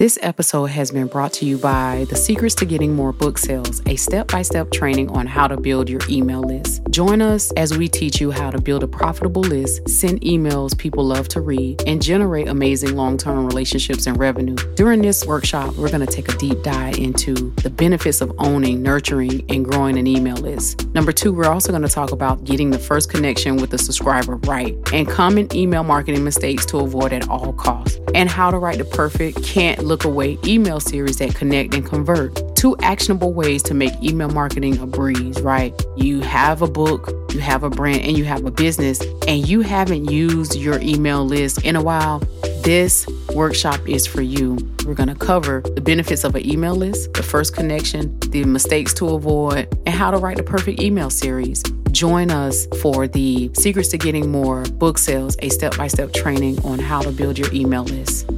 This episode has been brought to you by The Secrets to Getting More Book Sales, a step by step training on how to build your email list. Join us as we teach you how to build a profitable list, send emails people love to read, and generate amazing long term relationships and revenue. During this workshop, we're going to take a deep dive into the benefits of owning, nurturing, and growing an email list. Number two, we're also going to talk about getting the first connection with the subscriber right and common email marketing mistakes to avoid at all costs, and how to write the perfect, can't look away email series that connect and convert. Two actionable ways to make email marketing a breeze, right? You have a book, you have a brand, and you have a business, and you haven't used your email list in a while. This workshop is for you. We're going to cover the benefits of an email list, the first connection, the mistakes to avoid, and how to write the perfect email series. Join us for the Secrets to Getting More book sales, a step by step training on how to build your email list.